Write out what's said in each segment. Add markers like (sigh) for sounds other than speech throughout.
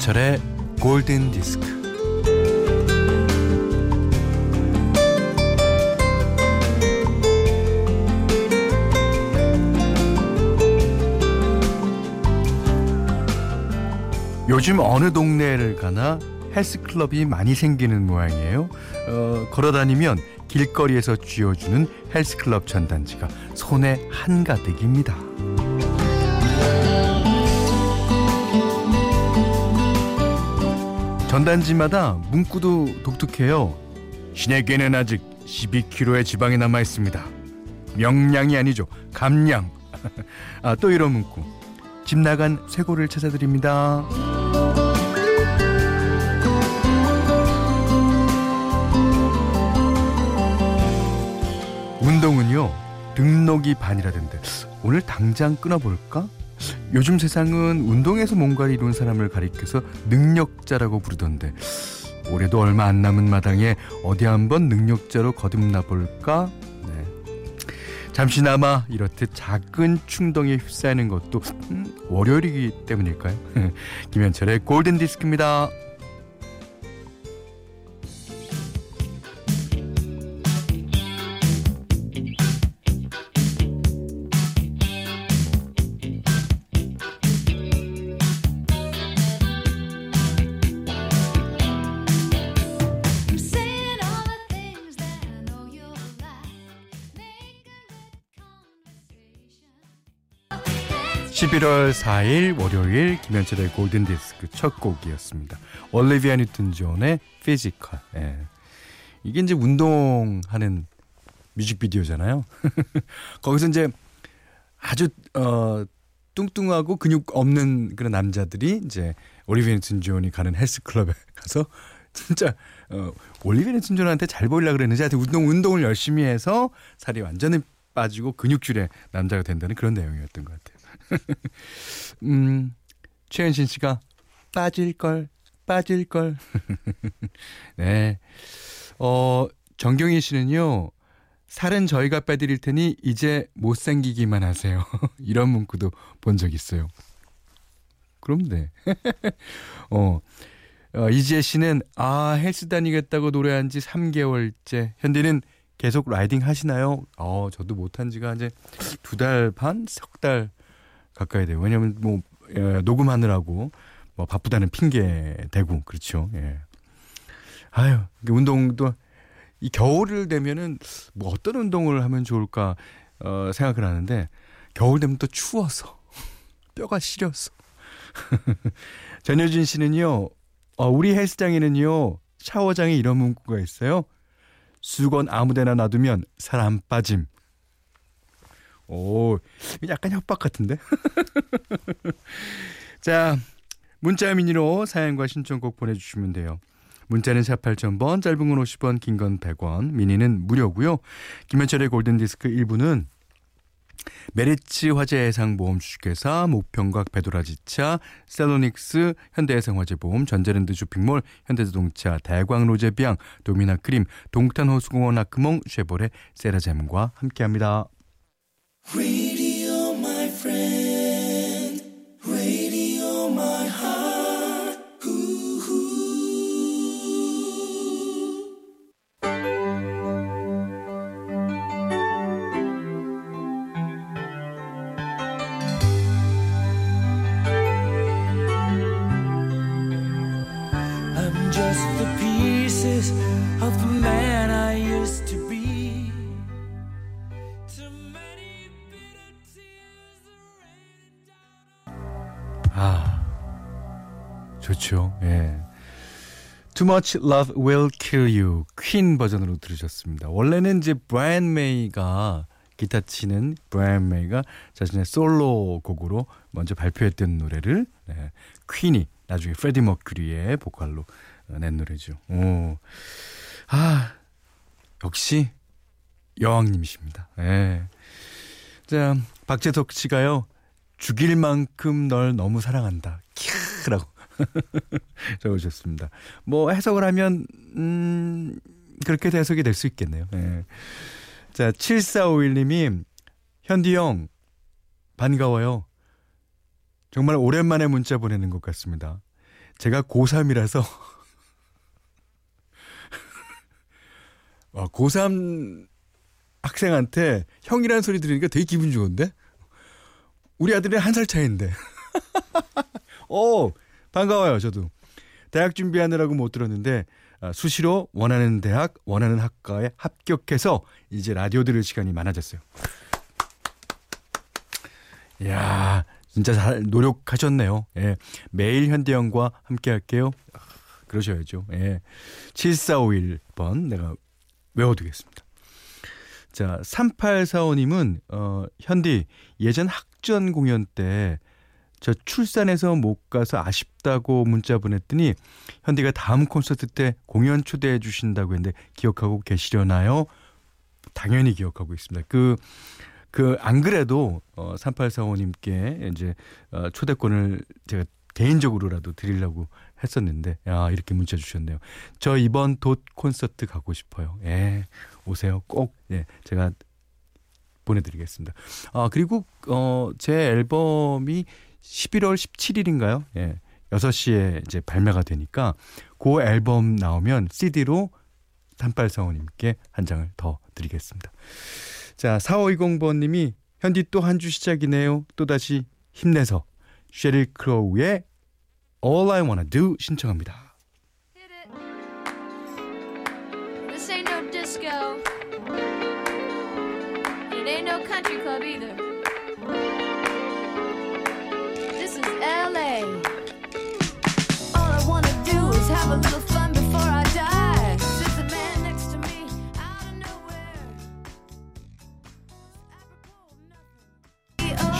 김현철의 골든 디스크. 요즘 어느 동네를 가나 헬스클럽이 많이 생기는 모양이에요. 어, 걸어다니면 길거리에서 쥐어주는 헬스클럽 전단지가 손에 한가득입니다. 전단지마다 문구도 독특해요. 신에게는 아직 12kg의 지방이 남아 있습니다. 명량이 아니죠. 감량. (laughs) 아, 또 이런 문구. 집 나간 쇠고를 찾아드립니다. 운동은요 등록이 반이라던데 오늘 당장 끊어볼까? 요즘 세상은 운동에서 뭔가를 이룬 사람을 가리켜서 능력자라고 부르던데 올해도 얼마 안 남은 마당에 어디 한번 능력자로 거듭나 볼까? 네. 잠시나마 이렇듯 작은 충동에 휩싸이는 것도 음, 월요일이기 때문일까요? (laughs) 김현철의 골든 디스크입니다. 11월 4일 월요일 김현철의 골든디스크 첫 곡이었습니다. 올리비아 뉴튼 존의 Physical. 예. 이게 이제 운동하는 뮤직비디오잖아요. (laughs) 거기서 이제 아주 어 뚱뚱하고 근육 없는 그런 남자들이 이제 올리비아 뉴튼 존이 가는 헬스 클럽에 (laughs) 가서 진짜 어 올리비아 뉴튼 존한테 잘 보이려 그랬는지 하여튼 운동 운동을 열심히 해서 살이 완전히 빠지고 근육줄의 남자가 된다는 그런 내용이었던 것 같아요. (laughs) 음, 최현신 씨가 빠질 걸, 빠질 걸. (laughs) 네. 어, 정경희 씨는요, 살은 저희가 빼드릴 테니 이제 못생기기만 하세요. (laughs) 이런 문구도 본 적 있어요. 그럼 네. 어, 어, 이지혜 씨는 아 헬스 다니겠다고 노래한 지 3개월째. 현대는 계속 라이딩 하시나요? 어, 저도 못한 지가 이제 두 달 반, 석 달 가까이 돼요. 왜냐면 뭐 예, 녹음하느라고 뭐 바쁘다는 핑계 대고 그렇죠. 예. 아유 운동도 이 겨울을 되면은 뭐 어떤 운동을 하면 좋을까 어, 생각을 하는데 겨울 되면 또 추워서 (laughs) 뼈가 시려서 (laughs) 전효진 씨는요 어, 우리 헬스장에는요 샤워장에 이런 문구가 있어요 수건 아무데나 놔두면 살 안 빠짐 오, 약간 협박 같은데? (laughs) 자, 문자 미니로 사연과 신청곡 보내주시면 돼요. 문자는 4 8,000번, 짧은 건 50원, 긴 건 100원, 미니는 무료고요. 김현철의 골든디스크 1부는 메리츠 화재해상보험 주식회사, 목평각 배도라지차, 셀로닉스, 현대해상화재보험, 전자랜드 쇼핑몰, 현대자동차, 대광로제비앙, 도미나 크림, 동탄호수공원 아크몽, 쉐보레, 세라젬과 함께합니다. Radio, 좋죠. 예. Too Much Love Will Kill You 퀸 버전으로 들으셨습니다. 원래는 이제 브라이언 메이가 기타 치는 브라이언 메이가 자신의 솔로 곡으로 먼저 발표했던 노래를 네, 퀸이 나중에 프레디 머큐리의 보컬로 낸 노래죠. 오. 아, 역시 여왕님이십니다. 예. 자, 박재석 씨가요. 죽일 만큼 널 너무 사랑한다. 키라고 (laughs) 적으셨습니다. 뭐 해석을 하면 음 그렇게 해석이 될 수 있겠네요. 네. 자, 7451님이 현디 형 반가워요. 정말 오랜만에 문자 보내는 것 같습니다. 제가 고3이라서 (laughs) 와, 고3 학생한테 형이라는 소리 들으니까 되게 기분 좋은데? 우리 아들이 한 살 차이인데. 오, (laughs) 반가워요, 저도. 대학 준비하느라고 못 들었는데, 아, 수시로 원하는 대학, 원하는 학과에 합격해서 이제 라디오 들을 시간이 많아졌어요. 이야, 진짜 잘 노력하셨네요. 예. 매일 현대형과 함께 할게요. 아, 그러셔야죠. 예. 7451번 내가 외워두겠습니다. 자, 3845님은, 어, 현디, 예전 학전 공연 때, 저 출산해서 못 가서 아쉽다고 문자 보냈더니, 현디가 다음 콘서트 때 공연 초대해 주신다고 했는데, 기억하고 계시려나요? 당연히 기억하고 있습니다. 그, 그, 안 그래도, 어, 3845님께 이제, 어, 초대권을 제가 개인적으로라도 드리려고 했었는데, 야, 이렇게 문자 주셨네요. 저 이번 돛 콘서트 가고 싶어요. 예, 오세요. 꼭, 예, 제가 보내드리겠습니다. 아, 그리고, 어, 제 앨범이 11월 17일인가요? 예, 6시에 이제 발매가 되니까, 그 앨범 나오면 CD로 단발성우님께 한 장을 더 드리겠습니다. 자, 4520번님이 현디 또 한 주 시작이네요. 또다시 힘내서 쉐릴 크로우의 All I Wanna Do 신청합니다. This. It ain't no country club either.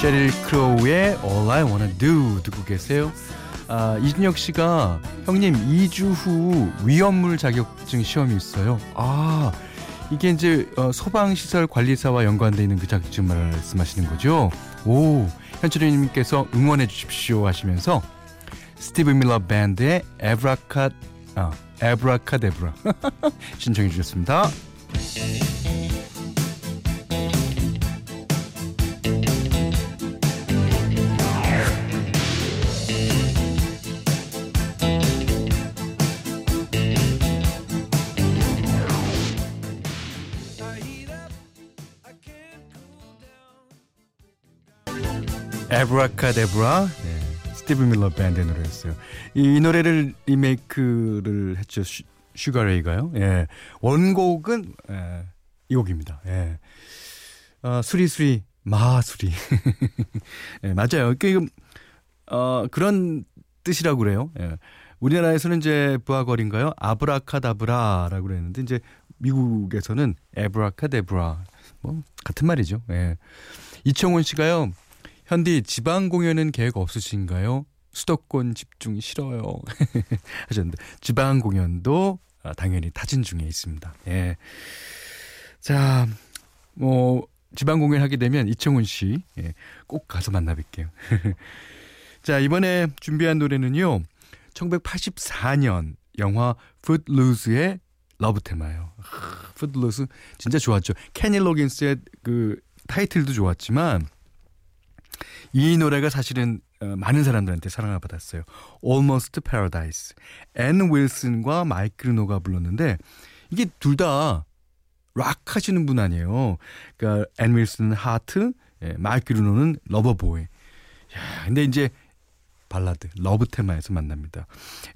쉐릴 크로우의 All I Wanna Do 듣고 계세요. 아, 이준혁 씨가 형님 2주 후 위험물 자격증 시험이 있어요. 아, 이게 이제 어, 소방시설 관리사와 연관돼 있는 그 자격증 말씀하시는 거죠? 오, 현철이님께서 응원해 주십시오 하시면서 스티브 밀러 밴드의 Abraca 아, 에브라카데브라 (laughs) 신청해 주셨습니다. 에브라카데브라 네, 스티브 밀러 밴드의 노래였어요. 이 노래를 리메이크를 했죠. 슈, 슈가레이가요. 예. 원곡은 예, 이 곡입니다. 예. 어, 수리수리 마수리. (laughs) 예, 맞아요. 그 어, 그런 뜻이라고 그래요. 예. 우리나라에서는 이제 브아걸인가요? 아브라카다브라라고 그랬는데 이제 미국에서는 에브라카데브라 뭐 같은 말이죠. 예. 이청훈 씨가요. 현디 지방 공연은 계획 없으신가요? 수도권 집중 싫어요. (laughs) 하셨는데 지방 공연도 아, 당연히 타진 중에 있습니다. 예. 자, 뭐 지방 공연 하게 되면 이청훈 씨, 예, 꼭 가서 만나 뵐게요. (laughs) 자, 이번에 준비한 노래는요. 1984년 영화 Footloose의 love theme예요. Footloose 진짜 좋았죠. 케니 로긴스의 그 타이틀도 좋았지만 이 노래가 사실은 어, 많은 사람들한테 사랑을 받았어요. Almost Paradise. 앤 윌슨과 마이크 르노가 불렀는데 이게 둘 다 락 하시는 분 아니에요. 그러니까 앤 윌슨은 하트, 예, 마이크 르노는 러버보이. 야, 근데 이제 발라드 러브 테마에서 만납니다.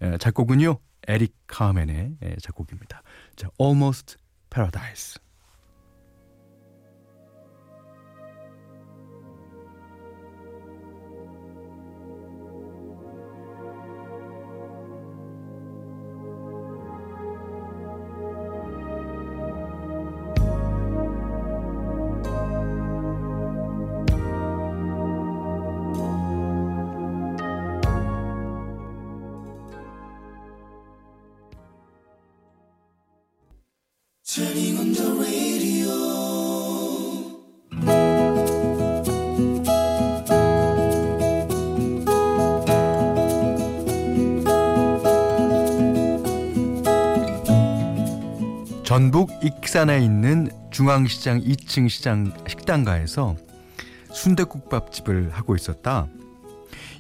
예, 작곡은요. 에릭 카멘의 예, 작곡입니다. 자, Almost Paradise. 전북 익산에 있는 중앙시장 2층 시장 식당가에서 순대국밥집을 하고 있었다.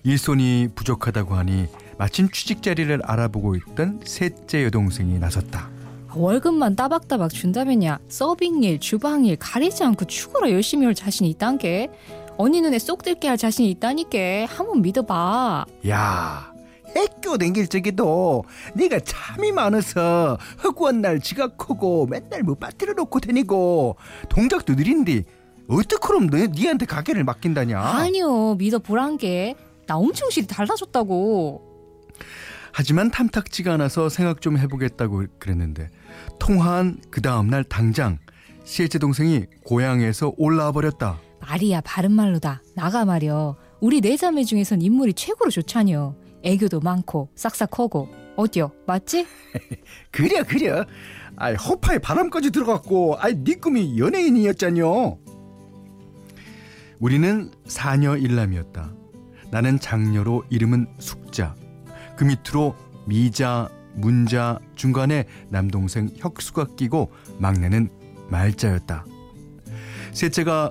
일손이 부족하다고 하니 마침 취직 자리를 알아보고 있던 셋째 여동생이 나섰다. 월급만 따박따박 준다면야 서빙일, 주방일 가리지 않고 죽어라 열심히 할 자신이 있단 게 언니 눈에 쏙 들게 할 자신이 있다니까 한번 믿어봐. 야, 학교 댕길 적에도 네가 참이 많아서 허구한 날 지각하고 맨날 뭐 빠뜨려 놓고 다니고 동작도 느린디 어떻게 그럼 너 니한테 가게를 맡긴다냐? 아니요 믿어보란 게 나 엄청 실이 달라졌다고. 하지만 탐탁지가 않아서 생각 좀 해보겠다고 그랬는데 통화한 그 다음날 당장 셋째 동생이 고향에서 올라와 버렸다. 말이야 바른 말로다. 나가 말이여. 우리 네 자매 중에선 인물이 최고로 좋잖여. 애교도 많고 싹싹하고 어디요? 맞지? (laughs) 그래 그래. 아이 허파에 바람까지 들어갔고 아이 네 꿈이 연예인이었잖여. 우리는 사녀 일남이었다. 나는 장녀로 이름은 숙자. 그 밑으로 미자, 문자, 중간에 남동생 혁수가 끼고 막내는 말자였다. 셋째가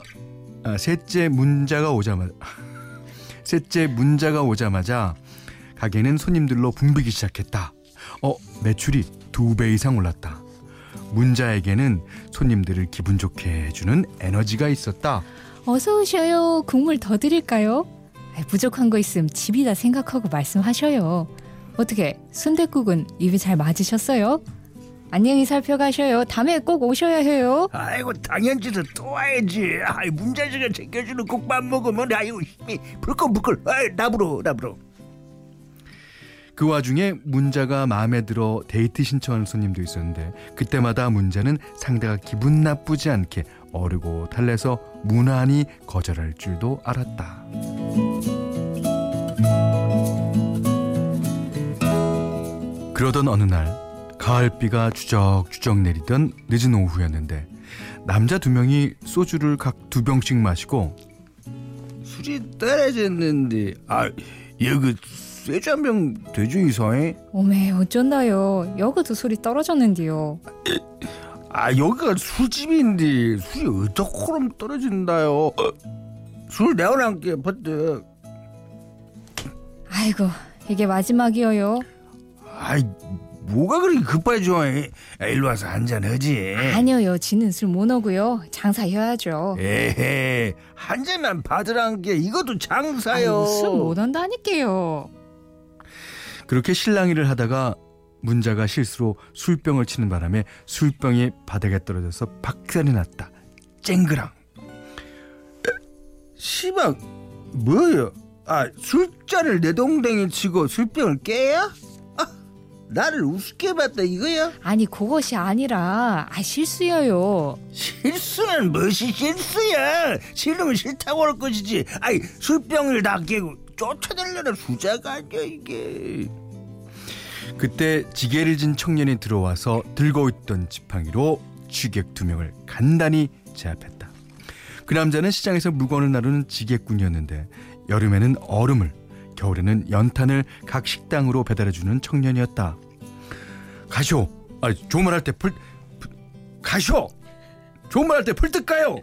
아, 셋째 문자가 오자마자 (laughs) 셋째 문자가 오자마자 가게는 손님들로 붐비기 시작했다. 어, 매출이 두 배 이상 올랐다. 문자에게는 손님들을 기분 좋게 해주는 에너지가 있었다. 어서 오셔요. 국물 더 드릴까요? 부족한 거 있음 집이다 생각하고 말씀하셔요. 어떻게 순댓국은 입이 잘 맞으셨어요? 안녕히 살펴가셔요. 다음에 꼭 오셔야 해요. 아이고 당연지도 또 와야지 아이 문자씨가 챙겨주는 국밥 먹으면 아이고 힘이 불끈불끈 아이 나부러 나부러 그 와중에 문자가 마음에 들어 데이트 신청하는 손님도 있었는데 그때마다 문자는 상대가 기분 나쁘지 않게 어르고 달래서 무난히 거절할 줄도 알았다. 그러던 어느 날 가을비가 주적주적 내리던 늦은 오후였는데 남자 두 명이 소주를 각 두 병씩 마시고 술이 떨어졌는데 아 여기 쇠주 한 병 되죠 이사에 오메 어쩐다요. 여기도 소리 떨어졌는데요. 아 여기가 술집인데 술이 어떻게 그럼 떨어진다요 어, 술 내어놓을게 버뜩 아이고 이게 마지막이어요. 아이 뭐가 그렇게 급하죠 일로 와서 한잔 하지 아니요 지는 술못 오고요. 장사해야죠. 에헤 한 잔만 받으란 게 이것도 장사요 술못 온다니까요. 그렇게 실랑이를 하다가 문자가 실수로 술병을 치는 바람에 술병이 바닥에 떨어져서 박살이 났다. 쨍그랑. 시방 뭐예요? 아 술잔을 내 동댕이 치고 술병을 깨야? 아 나를 우습게 봤다 이거야? 아니 그것이 아니라 아 실수여요. 실수는 무엇이 실수야? 싫으면 싫다고 할 것이지. 아이 술병을 다 깨고 쫓아내려는 숫자가 아니야 이게. 그때 지게를 진 청년이 들어와서 들고 있던 지팡이로 취객 두 명을 간단히 제압했다. 그 남자는 시장에서 물건을 나르는 지게꾼이었는데 여름에는 얼음을 겨울에는 연탄을 각 식당으로 배달해주는 청년이었다. 가쇼, 아 좋은 말 할 때 풀, 풀 가쇼, 좋은 말 할 때 풀뜻 가요.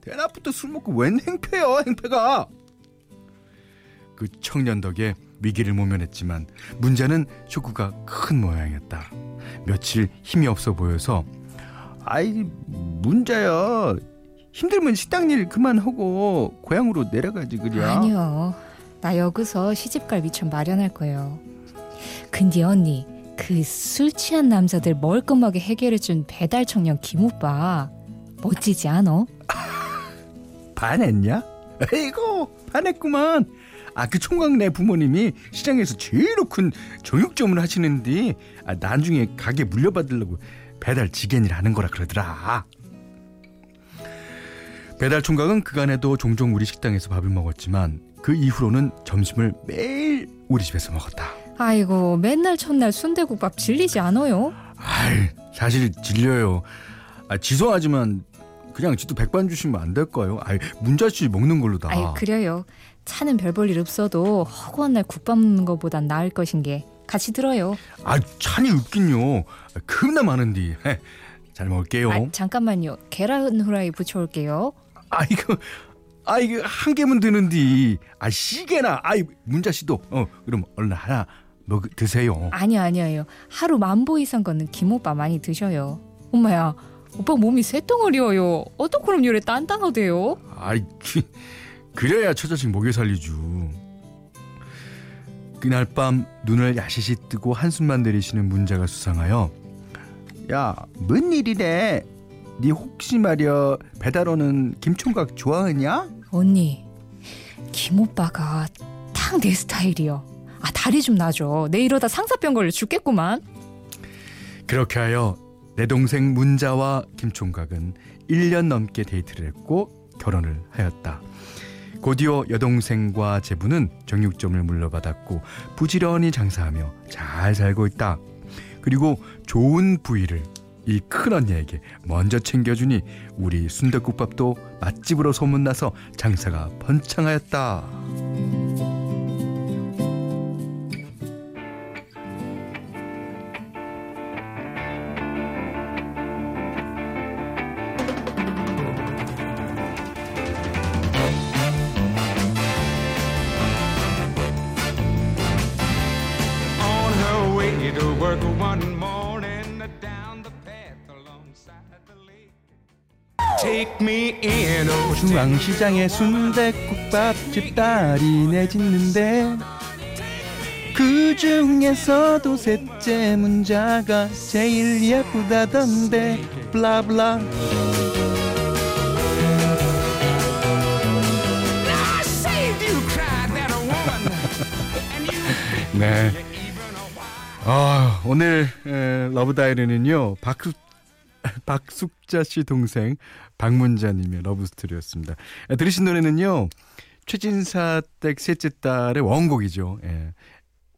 대낮부터 술 먹고 웬 행패야 행패가. 그 청년 덕에 위기를 모면했지만 문제는 쇼크가 큰 모양이었다. 며칠 힘이 없어 보여서 아이 문자야. 힘들면 식당 일 그만하고 고향으로 내려가지 그래. 아니요. 나 여기서 시집갈 미천 마련할 거예요. 근데 언니, 그 술 취한 남자들 멀끔하게 해결해준 배달 청년 김 오빠 멋지지 않어? (laughs) 반했냐? 아이고 반했구만. 아 그 총각 내 부모님이 시장에서 제일로 큰 정육점을 하시는데 아, 나중에 가게 물려받으려고 배달 지겐이를 하는 거라 그러더라. 배달 총각은 그간에도 종종 우리 식당에서 밥을 먹었지만 그 이후로는 점심을 매일 우리 집에서 먹었다. 아이고, 맨날 첫날 순대국밥 질리지 않아요? 아이 사실 질려요. 아 죄송하지만 그냥 지도 백반 주시면 안 될까요? 아이 문자씨 먹는 걸로 다. 아이, 그래요. 차는 별 볼 일 없어도 허구한 날 국밥 먹는 거보단 나을 것인 게 같이 들어요. 아 찬이 웃긴요. 겁나 많은데. 잘 먹을게요. 아, 잠깐만요. 계란 후라이 부쳐올게요. 아 이거 아 이거 한 개면 되는데 아 시계나 아이 문자 씨도 어 그럼 얼른 하나 뭐 드세요. 아니요, 아니에요. 하루 만보 이상 걷는 김오빠 많이 드셔요. 엄마야, 오빠 몸이 쇠덩어리여요. 어떻게 그럼 요래 단단하대요? 아이 그- 그래야 처자식 먹여 살리죠. 그날 밤 눈을 야시시 뜨고 한숨만 내리시는 문자가 수상하여 야, 뭔 일이래? 네 혹시 말이야 배달 오는 김총각 좋아하냐? 언니, 김 오빠가 딱 내 스타일이요. 아, 다리 좀 놔줘. 내 이러다 상사병 걸려 죽겠구만. 그렇게 하여 내 동생 문자와 김총각은 1년 넘게 데이트를 했고 결혼을 하였다. 곧이어 여동생과 제부는 정육점을 물려받았고 부지런히 장사하며 잘 살고 있다. 그리고 좋은 부위를 이 큰 언니에게 먼저 챙겨주니 우리 순댓국밥도 맛집으로 소문나서 장사가 번창하였다. 중앙시장에 순대국밥집 딸이 넷 있는데 그 중에서도 셋째 문자가 제일 예쁘다던데 블라블라 (laughs) 네. 아, 오늘 에, 러브 다이어리는요. 박숙 (laughs) 박숙자 씨 동생 박문자 님의 러브 스토리였습니다. 에, 들으신 노래는요. 최진사 댁 셋째 딸의 원곡이죠. 예.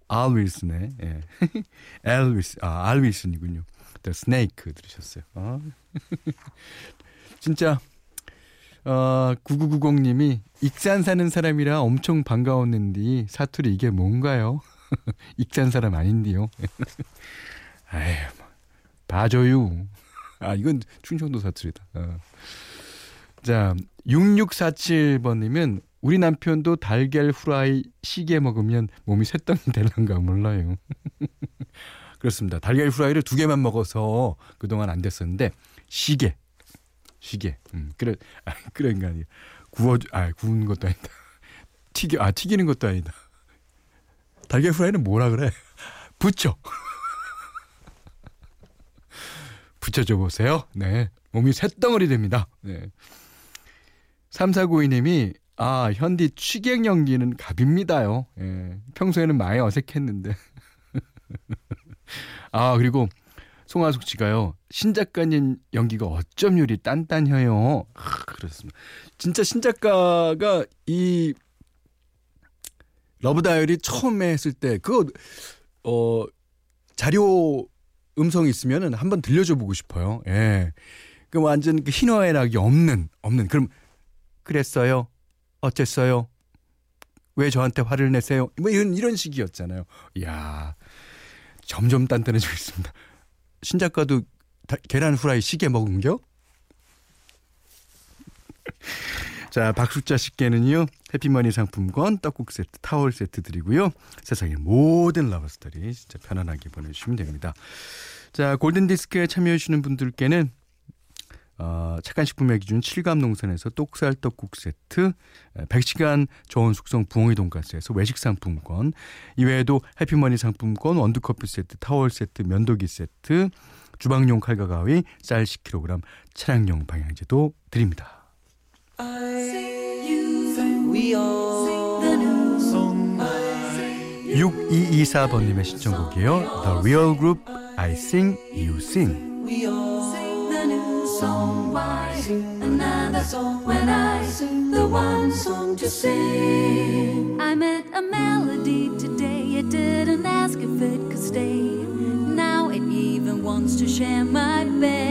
알 윌슨의 예. (laughs) 알 윌슨 아, 알 윌슨이군요. The Snake 들으셨어요. 아. (laughs) 진짜 어, 9990님이 익산 사는 사람이라 엄청 반가웠는데 사투리 이게 뭔가요? (laughs) 익산 사람 아닌데요. 아휴, 뭐, 봐줘요. 아, 이건 충청도 사투리다. 어. 자, 6647번님은 우리 남편도 달걀 후라이 시계 먹으면 몸이 쇳덩이 될란가 몰라요. (laughs) 그렇습니다. 달걀 후라이를 두 개만 먹어서 그동안 안 됐었는데 시계 시계. 음, 그래, (laughs) 아, 그런 거 아니에요. 구워, 아, 구운 것도 아니다. 튀겨, 아, 튀기는 것도 아니다. 달걀 후라이는 뭐라 그래? (laughs) 부쳐. 붙여줘 보세요. 네. 몸이 쇳덩어리 됩니다. 네. 3492님이, 아, 현디 취객 연기는 갑입니다요. 예. 평소에는 많이 어색했는데. (laughs) 아, 그리고 송하숙 씨가요. 신 작가님 연기가 어쩜 요리 딴딴해요. 아, 그렇습니다. 진짜 신 작가가 이 러브 다이어리 처음에 했을 때 그거 어 자료 음성이 있으면은 한번 들려줘 보고 싶어요. 예. 그 완전 그 희노애락이 없는 없는 그럼 그랬어요. 어쨌어요? 왜 저한테 화를 내세요? 뭐 이런 이런 식이었잖아요. 이야. 점점 단단해지고 있습니다. 신 작가도 다- 계란 후라이 세 개 먹은겨? 자, 박숙자 씨께는요. 해피머니 상품권, 떡국 세트, 타월 세트 드리고요. 세상의 모든 러브스토리 진짜 편안하게 보내주시면 됩니다. 자, 골든디스크에 참여해주시는 분들께는 어, 착한 식품의 기준 칠갑농산에서 똑살 떡국 세트, 100시간 저온 숙성 부엉이 돈가스에서 외식 상품권, 이외에도 해피머니 상품권, 원두커피 세트, 타월 세트, 면도기 세트, 주방용 칼과 가위, 쌀 10kg, 차량용 방향제도 드립니다. The 6224번님의 신청곡이에요. The Real Group, I Sing, You Sing. the new song. Why another song when I sing the one song to sing? I met a melody today. It didn't ask if it could stay. Now it even wants to share my bed.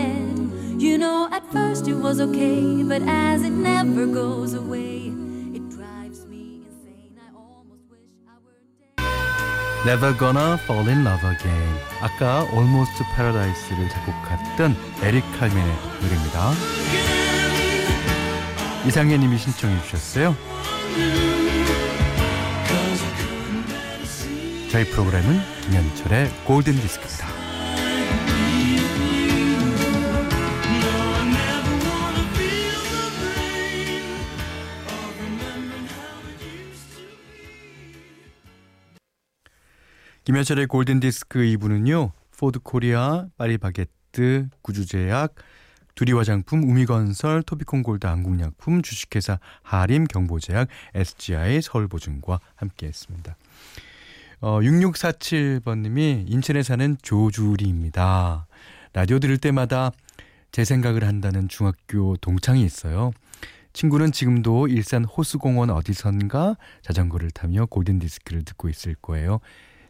You know, at first it was okay, but as it never goes away, it drives me insane. I almost wish I were dead. Never Gonna Fall in Love Again. 아까 Almost Paradise를 작곡했던 에릭 칼맨의 노래입니다. 이상현님이 신청해 주셨어요. 저희 프로그램은 김현철의 골든 디스크입니다. 김현철의 골든 디스크 2부는요. 포드 코리아, 파리바게뜨, 구주제약, 두리 화장품, 우미건설, 토비콤 골드 안국약품, 주식회사 하림 경보제약, SGI 서울보증과 함께했습니다. 어, 6647번님이 인천에 사는 조주리입니다. 라디오 들을 때마다 제 생각을 한다는 중학교 동창이 있어요. 친구는 지금도 일산 호수공원 어디선가 자전거를 타며 골든디스크를 듣고 있을 거예요.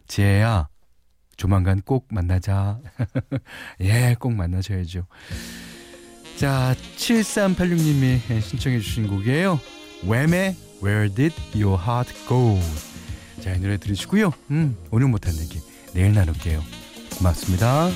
지혜야, 조만간 꼭 만나자. (laughs) 예, 꼭 만나셔야죠. 자, 7386님이 신청해 주신 곡이에요. 웸의 Where Did Your Heart Go? 자, 이 노래 들으시고요. 음, 오늘 못한 얘기 내일 나눌게요. 고맙습니다.